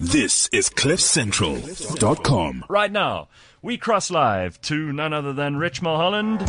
This is CliffCentral.com. Right now, we cross live to none other than Rich Mulholland,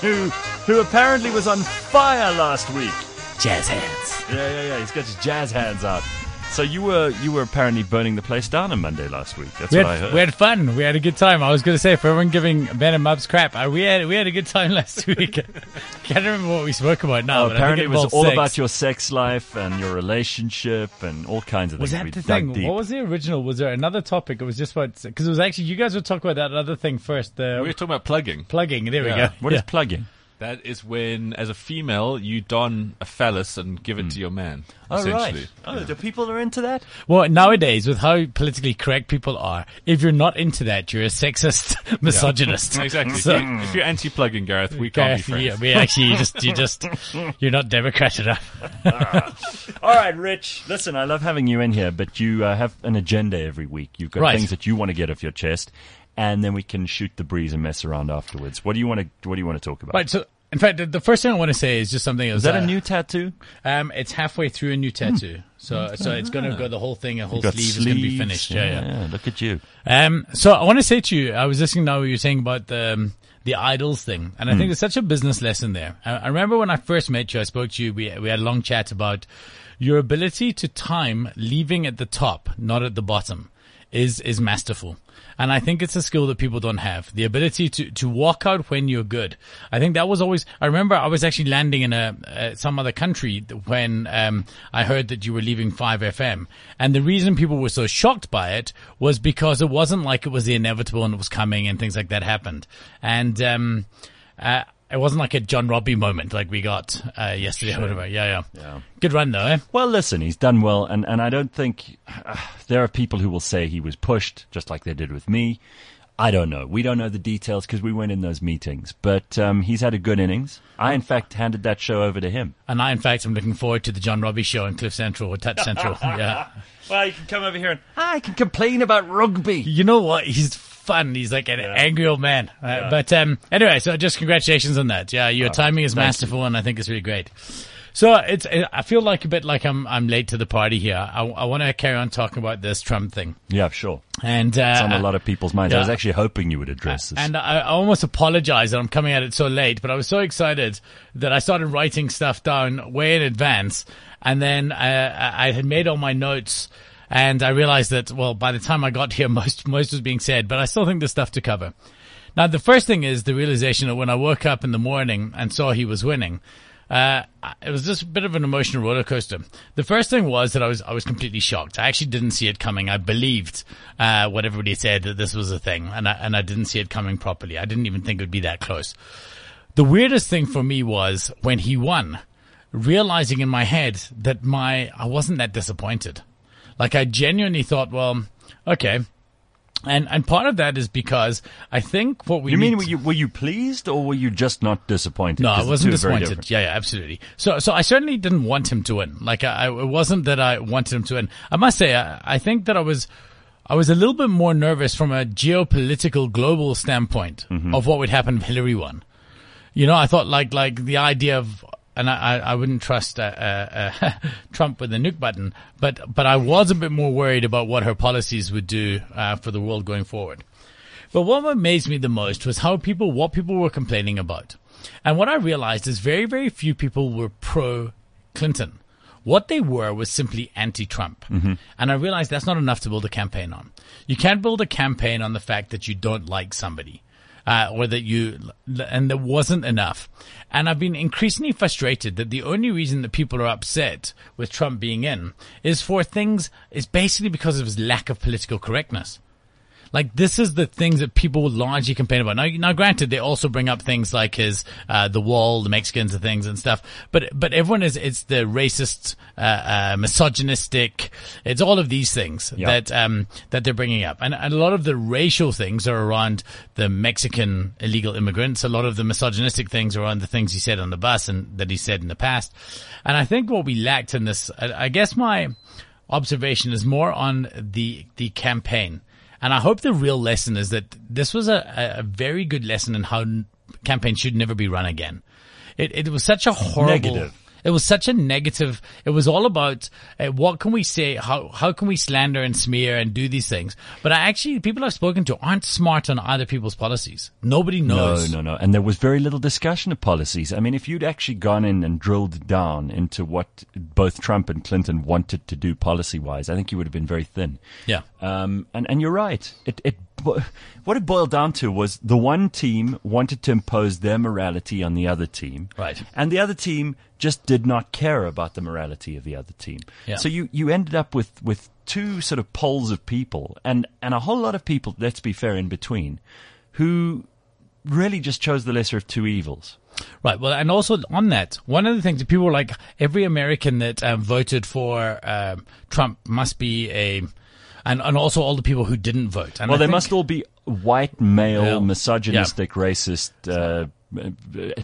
who, who apparently was on fire last week. Jazz hands. Yeah, yeah, yeah. He's got his jazz hands out. So you were you were apparently burning the place down on Monday last week. That's We what I heard. we had fun. We had a good time. I was going to say, for everyone giving Ben and Mubs crap, uh, we had we had a good time last week. Can't remember what we spoke about now. Oh, but apparently, I it think was all sex. about your sex life and your relationship and all kinds of Was things. that We the thing? deep. What was the original? Was there another topic? It was just about because it was actually you guys were talking about that other thing first. The We were talking about plugging. plugging. There we go. What is Yeah. plugging? That is when, as a female, you don a phallus and give it to your man. Oh, essentially. right. Oh, do people are into that? Well, nowadays, with how politically correct people are, if you're not into that, you're a sexist, misogynist. Exactly. So- if, you, if you're anti-plugging, Gareth, we can't be friends. yeah, we actually you just you just you're not Democrat enough. All right, Rich. Listen, I love having you in here, but you uh, have an agenda every week. You've got Right. things that you want to get off your chest, and then we can shoot the breeze and mess around afterwards. What do you want to What do you want to talk about? Right. So, in fact, the, the first thing I want to say is just something. is that a new tattoo? Um, it's halfway through a new tattoo, so so it's going to go the whole thing. A whole sleeve is going to be finished. Yeah, yeah. Look at you. Um, so I want to say to you, I was listening now. what You were saying about the um, the idols thing, and I think there's such a business lesson there. I, I remember when I first met you, I spoke to you. We we had a long chat about your ability to time leaving at the top, not at the bottom, is is masterful. And I think it's a skill that people don't have. The ability to, to walk out when you're good. I think that was always, I remember I was actually landing in a, uh, some other country when, um, I heard that you were leaving 5FM. And the reason people were so shocked by it was because it wasn't like it was the inevitable and it was coming and things like that happened. And, um, uh, it wasn't like a John Robbie moment like we got, uh, yesterday or whatever. Yeah, yeah. Yeah. Good run though, eh? Well, listen, he's done well, and, and I don't think uh, there are people who will say he was pushed, just like they did with me. I don't know. We don't know the details because we weren't in those meetings. But um, he's had a good innings. I, in fact, handed that show over to him. And I, in fact, am looking forward to the John Robbie show on Cliff Central or Touch Central. yeah. Well, you can come over here and I can complain about rugby. You know what? He's fun. He's like an angry old man. Uh, But um, anyway, so just congratulations on that. Yeah, your timing is masterful, and I think it's really great. So it's. I feel like a bit like I'm. I'm late to the party here. I, I want to carry on talking about this Trump thing, Yeah, sure. and uh, It's on a lot of people's minds. I was actually hoping you would address this. And I, I almost apologize that I'm coming at it so late, but I was so excited that I started writing stuff down way in advance. And then uh, I I had made all my notes and I realized that, well, by the time I got here, most, most was being said, but I still think there's stuff to cover. Now, the first thing is the realization that when I woke up in the morning and saw he was winning, uh, it was just a bit of an emotional roller coaster. The first thing was that I was I was completely shocked. I actually didn't see it coming. I believed uh, what everybody said that this was a thing, and I, and I didn't see it coming properly. I didn't even think it would be that close. The weirdest thing for me was when he won, realizing in my head that my I wasn't that disappointed. Like I genuinely thought, well, okay. And and part of that is because I think what we you mean were you were you pleased or were you just not disappointed? No, I wasn't two are very disappointed. Yeah, yeah, absolutely. So, so I certainly didn't want him to win. Like, I, I it wasn't that I wanted him to win. I must say, I, I think that I was, I was a little bit more nervous from a geopolitical global standpoint Mm-hmm. of what would happen if Hillary won. You know, I thought like, like the idea of, and I, I wouldn't trust uh, uh, uh, Trump with the nuke button, but but I was a bit more worried about what her policies would do uh, for the world going forward. But what amazed me the most was how people, what people were complaining about. And what I realized is very, very few people were pro Clinton. What they were was simply anti-Trump. And I realized that's not enough to build a campaign on. You can't build a campaign on the fact that you don't like somebody. Uh, or that you, and there wasn't enough. And I've been increasingly frustrated that the only reason that people are upset with Trump being in is for things, is basically because of his lack of political correctness. Like this is the things that people will largely complain about. Now, now granted, they also bring up things like his, uh, the wall, the Mexicans and things and stuff. But, but everyone is, it's the racist, uh, uh, misogynistic. It's all of these things Yeah. that, um, that they're bringing up. And, and a lot of the racial things are around the Mexican illegal immigrants. A lot of the misogynistic things are around the things he said on the bus and that he said in the past. And I think what we lacked in this, I, I guess my observation is more on the, the campaign. And I hope the real lesson is that this was a, a- very good lesson in how campaigns should never be run again. It, it was such a horrible. Negative. It was such a negative. It was all about uh, what can we say, how how can we slander and smear and do these things. But I actually, people I've spoken to aren't smart on other people's policies. Nobody knows. No, no, no. And there was very little discussion of policies. I mean, if you'd actually gone in and drilled down into what both Trump and Clinton wanted to do policy wise, I think you would have been very thin. Yeah. Um, and, and you're right. It, it, what it boiled down to was the one team wanted to impose their morality on the other team. Right. And the other team just did not care about the morality of the other team. Yeah. So you, you ended up with, with two sort of poles of people and, and a whole lot of people, let's be fair, in between, who really just chose the lesser of two evils. Right. Well, and also on that, one of the things that people were like, every American that um, voted for um, Trump must be a, and, and also all the people who didn't vote. And Well, I they think- must all be white, male, Yeah. misogynistic, racist, uh, uh,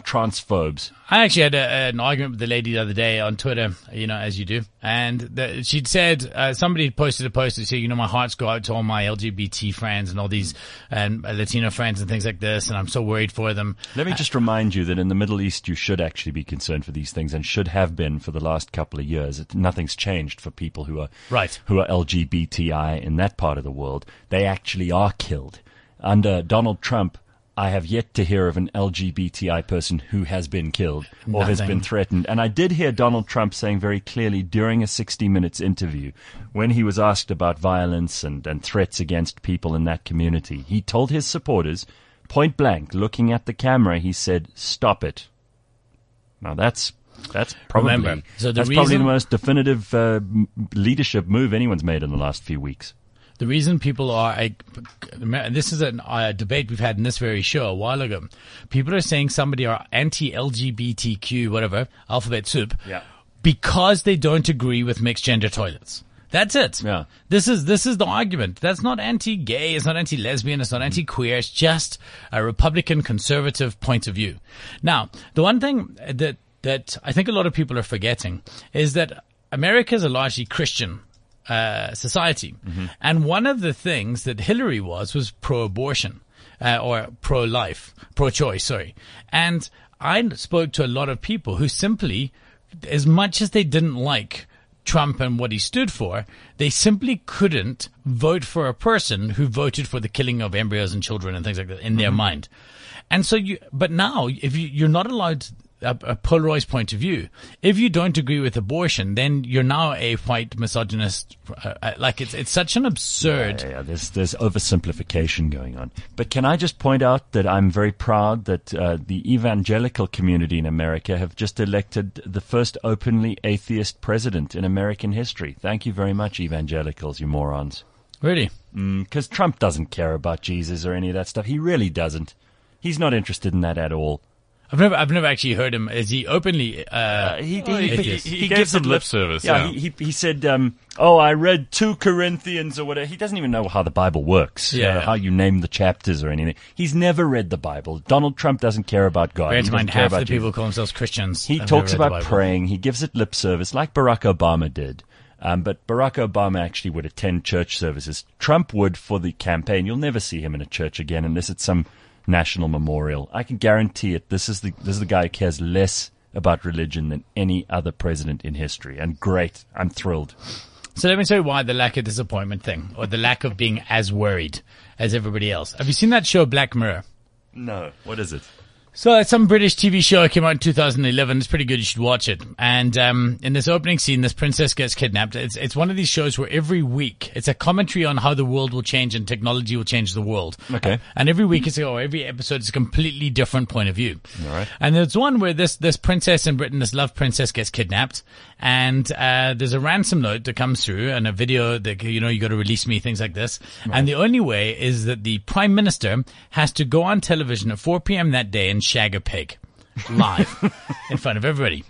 transphobes. I actually had a, an argument with the lady the other day on Twitter, you know, as you do, and the, she'd said uh, somebody posted a post that said, you know, my hearts go out to all my LGBT friends and all these and uh, Latino friends and things like this, and I'm so worried for them. Let me just remind you that in the Middle East, you should actually be concerned for these things and should have been for the last couple of years. It, nothing's changed for people who are Right. who are LGBTI in that part of the world. They actually are killed. Under Donald Trump, I have yet to hear of an LGBTI person who has been killed or has been threatened. And I did hear Donald Trump saying very clearly during a 60 minutes interview when he was asked about violence and, and threats against people in that community. He told his supporters, point blank, looking at the camera, he said, stop it. Now that's, that's probably, Remember, so the that's probably the most definitive uh, leadership move anyone's made in the last few weeks. The reason people are, I, this is a uh, debate we've had in this very show a while ago. People are saying somebody are anti-LGBTQ, whatever, alphabet soup, Yeah. because they don't agree with mixed gender toilets. That's it. Yeah. This is this is the argument. That's not anti-gay. It's not anti-lesbian. It's not anti-queer. It's just a Republican conservative point of view. Now, the one thing that that I think a lot of people are forgetting is that America is a largely Christian uh, society, and one of the things that Hillary was was pro-abortion uh, or pro-life, pro-choice. Sorry, and I spoke to a lot of people who simply, as much as they didn't like Trump and what he stood for, they simply couldn't vote for a person who voted for the killing of embryos and children and things like that in their mind. And so you, but now if you, you're not allowed a, a polarized point of view, if you don't agree with abortion, then you're now a white misogynist. Uh, uh, like it's, it's such an absurd. Yeah, yeah, there's there's oversimplification going on. But can I just point out that I'm very proud that uh, the evangelical community in America have just elected the first openly atheist president in American history. Thank you very much, evangelicals, you morons. Really? Because Trump doesn't care about Jesus or any of that stuff. He really doesn't. He's not interested in that at all. I've never, I've never actually heard him. Is he openly, uh, Uh, he, Well, he- atheist? he- he gave some lip service, yeah. He, he, he said, um, "Oh, I read two Corinthians or whatever." He doesn't even know how the Bible works, uh, Yeah. how you name the chapters or anything. He's never read the Bible. Donald Trump doesn't care about God. bear He in mind, care half the about people Jesus. call themselves Christians. He talks never read the about praying. He gives it lip service, like Barack Obama did. Um, but Barack Obama actually would attend church services. Trump would for the campaign. You'll never see him in a church again unless it's some national memorial. I can guarantee it. This is the this is the guy who cares less about religion than any other president in history. And great, I'm thrilled. So let me tell you why the lack of disappointment thing, or the lack of being as worried as everybody else. Have you seen that show Black Mirror? No, what is it? So it's some British TV show. It came out in 2011. It's pretty good. You should watch it. And um, in this opening scene, this princess gets kidnapped. It's it's one of these shows where every week it's a commentary on how the world will change and technology will change the world. Okay. And every week it's or every episode is a completely different point of view. All right. And there's one where this this princess in Britain, this love princess, gets kidnapped, and uh, there's a ransom note that comes through and a video that you know you got to release me, things like this. And the only way is that the prime minister has to go on television at 4 p.m. that day and shag a pig live in front of everybody.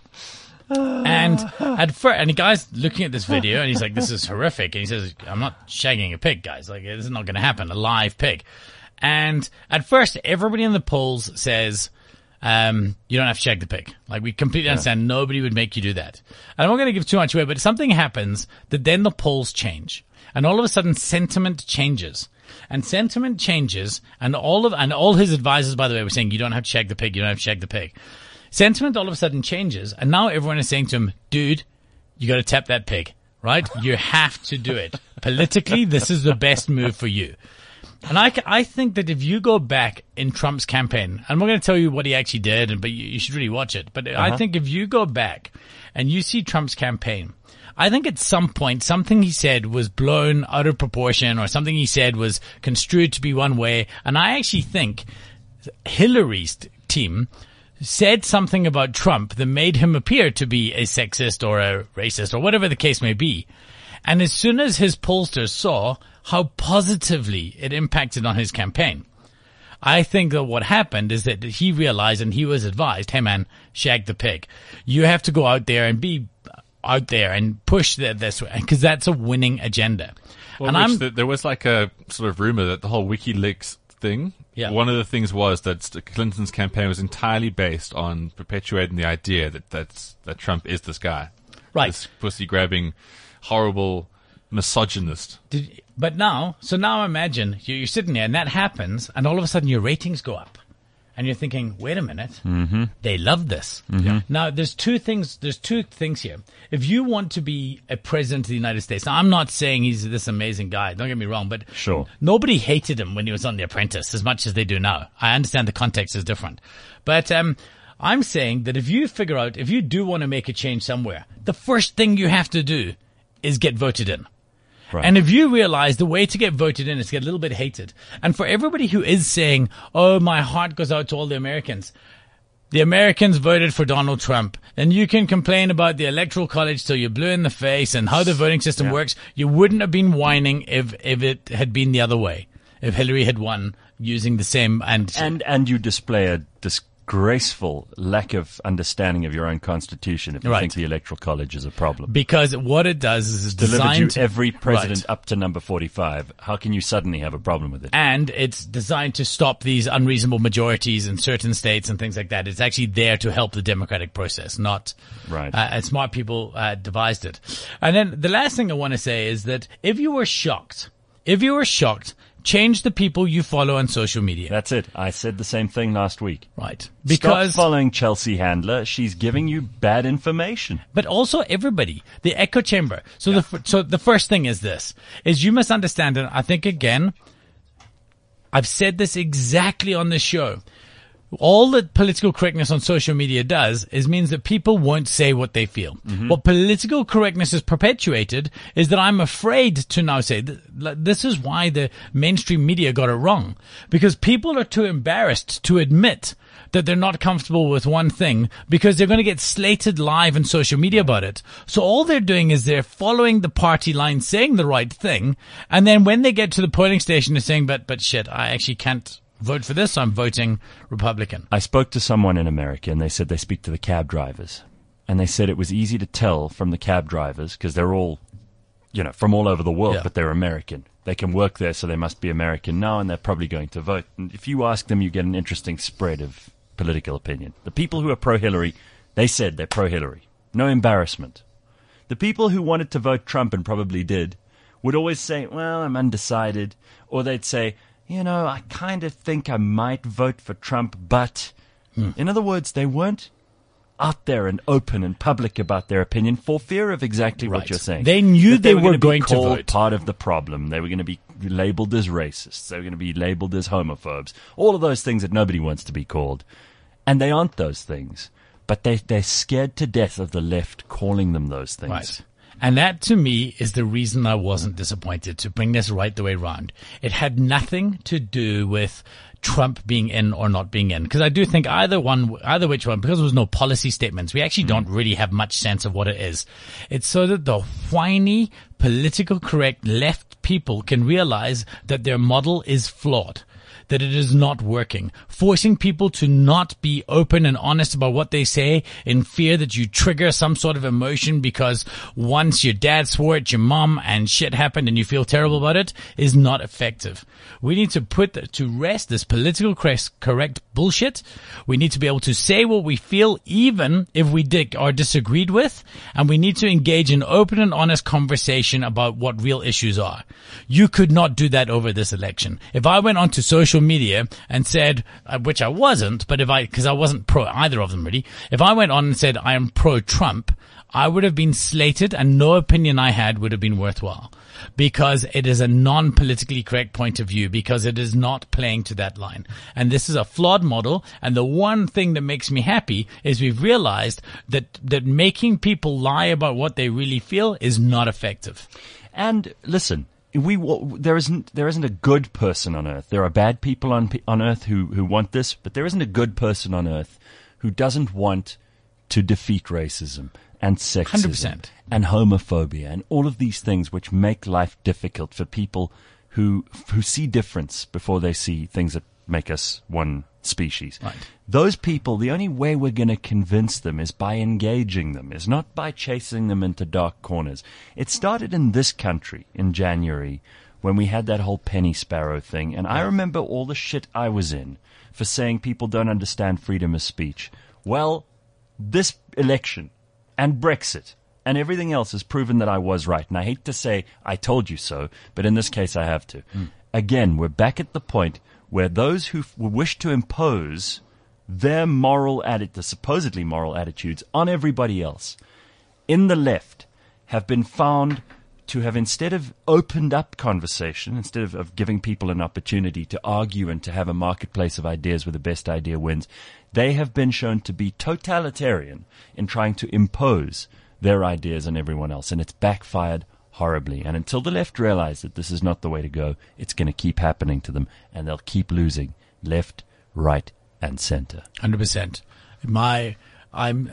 And at first, and the guy's looking at this video and he's like, "This is horrific." And he says, "I'm not shagging a pig, guys. Like this is not going to happen. A live pig." And at first, everybody in the polls says, um, "You don't have to shag the pig." Like we completely understand. Nobody would make you do that. And I'm not going to give too much away, but something happens that then the polls change, and all of a sudden, sentiment changes. And sentiment changes, and all of and all his advisors, by the way, were saying you don't have to shag the pig, you don't have to shag the pig. Sentiment all of a sudden changes, and now everyone is saying to him, dude, you gotta tap that pig, right? You have to do it. Politically, this is the best move for you. And I, I think that if you go back in Trump's campaign, I'm not going to tell you what he actually did, and- but you, you should really watch it. But I uh-huh. think if you go back and you see Trump's campaign, I think at some point something he said was blown out of proportion or something he said was construed to be one way. And I actually think Hillary's team said something about Trump that made him appear to be a sexist or a racist or whatever the case may be. And as soon as his pollsters saw how positively it impacted on his campaign, I think that what happened is that he realized and he was advised, hey man, shag the pig. You have to go out there and be out there and push the, this way because that's a winning agenda. Well, and I'm th- there was like a sort of rumor that the whole WikiLeaks thing. Yeah. One of the things was that Clinton's campaign was entirely based on perpetuating the idea that that's, that Trump is this guy, right. this pussy grabbing, horrible misogynist. Did, but now, so now imagine you- you're sitting there and that happens, and all of a sudden your ratings go up, and you're thinking, wait a minute, mm-hmm. they love this. Now, there's two things. There's two things here. If you want to be a president of the United States, now I'm not saying he's this amazing guy. Don't get me wrong, but Sure. nobody hated him when he was on The Apprentice as much as they do now. I understand the context is different, but um, I'm saying that if you figure out if you do want to make a change somewhere, the first thing you have to do is get voted in. Right. And if you realize the way to get voted in is to get a little bit hated, and for everybody who is saying, "Oh, my heart goes out to all the Americans," the Americans voted for Donald Trump, and you can complain about the electoral college till you're blue in the face and how the voting system works. You wouldn't have been whining if if it had been the other way. If Hillary had won using the same and and and you display a disgraceful lack of understanding of your own constitution if you Right. think the electoral college is a problem. because what it does is it's Delivered designed you to- every president Right. up to number forty-five. How can you suddenly have a problem with it? and it's designed to stop these unreasonable majorities in certain states and things like that. It's actually there to help the democratic process, not Right. Uh, and smart people uh, devised it. And then the last thing I want to say is that if you were shocked, if you were shocked, change the people you follow on social media. That's it. I said the same thing last week. right. Because Stop following Chelsea Handler. She's giving you bad information. but also everybody, the echo chamber. So the so the first thing is this: is you must understand, and I think again, I've said this exactly on the show. All that political correctness on social media does is means that people won't say what they feel. Mm-hmm. What political correctness has perpetuated is that I'm afraid to now say th- this is why the mainstream media got it wrong because people are too embarrassed to admit that they're not comfortable with one thing because they're going to get slated live on social media about it. So all they're doing is they're following the party line, saying the right thing, and then when they get to the polling station, they're saying, "But but shit, I actually can't vote for this. I'm voting Republican." I spoke to someone in America and they said they speak to the cab drivers. And they said it was easy to tell from the cab drivers because they're all, you know, from all over the world, Yeah. but they're American. They can work there, so they must be American now, and they're probably going to vote. And if you ask them, you get an interesting spread of political opinion. The people who are pro Hillary, they said they're pro Hillary. No embarrassment. The people who wanted to vote Trump and probably did would always say, well, I'm undecided. Or they'd say, you know, I kind of think I might vote for Trump, but. Hmm. In other words, they weren't out there and open and public about their opinion for fear of exactly Right. what you're saying. They knew That they were were be going to vote. part of the problem. They were going to be labeled as racists. They were going to be labeled as homophobes. All of those things that nobody wants to be called. And they aren't those things. But they, they're scared to death of the left calling them those things. Right. And that to me is the reason I wasn't disappointed to bring this right the way round. It had nothing to do with Trump being in or not being in. Because I do think either one, either which one, because there was no policy statements, we actually don't really have much sense of what it is. It's so that the whiny, political correct left people can realize that their model is flawed that it is not working, forcing people to not be open and honest about what they say in fear that you trigger some sort of emotion because once your dad swore at your mom and shit happened and you feel terrible about it is not effective. We need to put th- to rest this political correct bullshit. We need to be able to say what we feel even if we dig are disagreed with and we need to engage in open and honest conversation about what real issues are. You could not do that over this election. If I went onto social social media and said, uh, which I wasn't, but if I, because I wasn't pro either of them really, if I went on and said I am pro Trump, I would have been slated and no opinion I had would have been worthwhile because it is a non-politically correct point of view because it is not playing to that line. And this is a flawed model. And the one thing that makes me happy is we've realized that, that making people lie about what they really feel is not effective. And listen, we there isn't there isn't a good person on earth. There are bad people on on earth who who want this, but there isn't a good person on earth who doesn't want to defeat racism and sexism 100%. and homophobia and all of these things which make life difficult for people who who see difference before they see things that make us one species. Right. Those people, the only way we're going to convince them is by engaging them, is not by chasing them into dark corners. It started in this country in January when we had that whole penny sparrow thing, and I remember all the shit I was in for saying people don't understand freedom of speech. Well, this election and Brexit and everything else has proven that I was right. And I hate to say I told you so, but in this case I have to. Mm. Again, we're back at the point where those who wish to impose their moral atti- the supposedly moral attitudes on everybody else in the left have been found to have instead of opened up conversation, instead of, of giving people an opportunity to argue and to have a marketplace of ideas where the best idea wins, they have been shown to be totalitarian in trying to impose their ideas on everyone else. And it's backfired horribly. And until the left realize that this is not the way to go, it's going to keep happening to them and they'll keep losing left, right, and center. Hundred percent. My, I'm,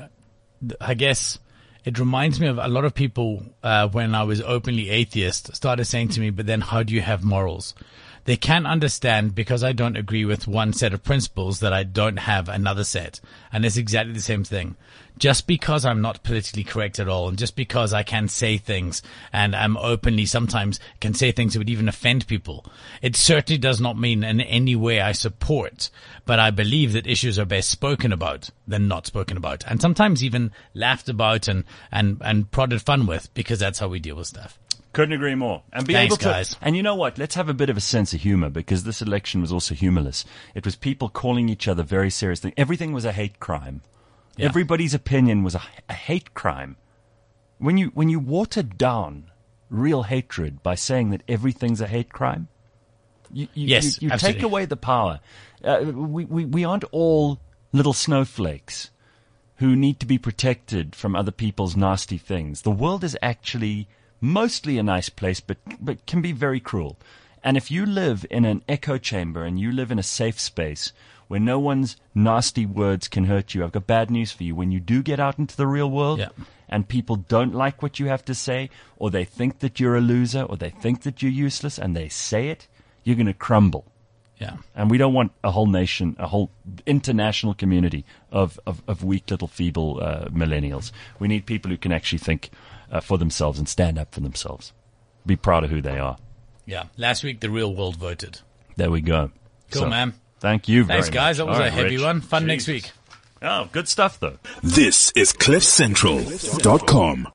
I guess it reminds me of a lot of people uh, when I was openly atheist started saying to me, "But then, how do you have morals?" They can't understand because I don't agree with one set of principles that I don't have another set, and it's exactly the same thing. Just because I'm not politically correct at all, and just because I can say things and I'm openly sometimes can say things that would even offend people, it certainly does not mean in any way I support. But I believe that issues are best spoken about than not spoken about, and sometimes even laughed about and and and prodded fun with because that's how we deal with stuff. Couldn't agree more. And be Thanks, able to, guys. and you know what? Let's have a bit of a sense of humor because this election was also humorless. It was people calling each other very seriously. Everything was a hate crime. Yeah. Everybody's opinion was a, a hate crime. When you when you water down real hatred by saying that everything's a hate crime, you, you, Yes, you, you take away the power. Uh, we, we we aren't all little snowflakes who need to be protected from other people's nasty things. The world is actually mostly a nice place, but, but can be very cruel. And if you live in an echo chamber and you live in a safe space where no one's nasty words can hurt you, I've got bad news for you. When you do get out into the real world Yeah. and people don't like what you have to say, or they think that you're a loser, or they think that you're useless, and they say it, you're going to crumble. Yeah. And we don't want a whole nation, a whole international community of, of, of weak little feeble uh, millennials. We need people who can actually think uh, for themselves and stand up for themselves. Be proud of who they are. Yeah. Last week, the real world voted. There we go. Cool, man. Thank you very Thanks, guys. That was All a heavy Rich. one. Fun next week. Oh, good stuff, though. This is CliffCentral.com.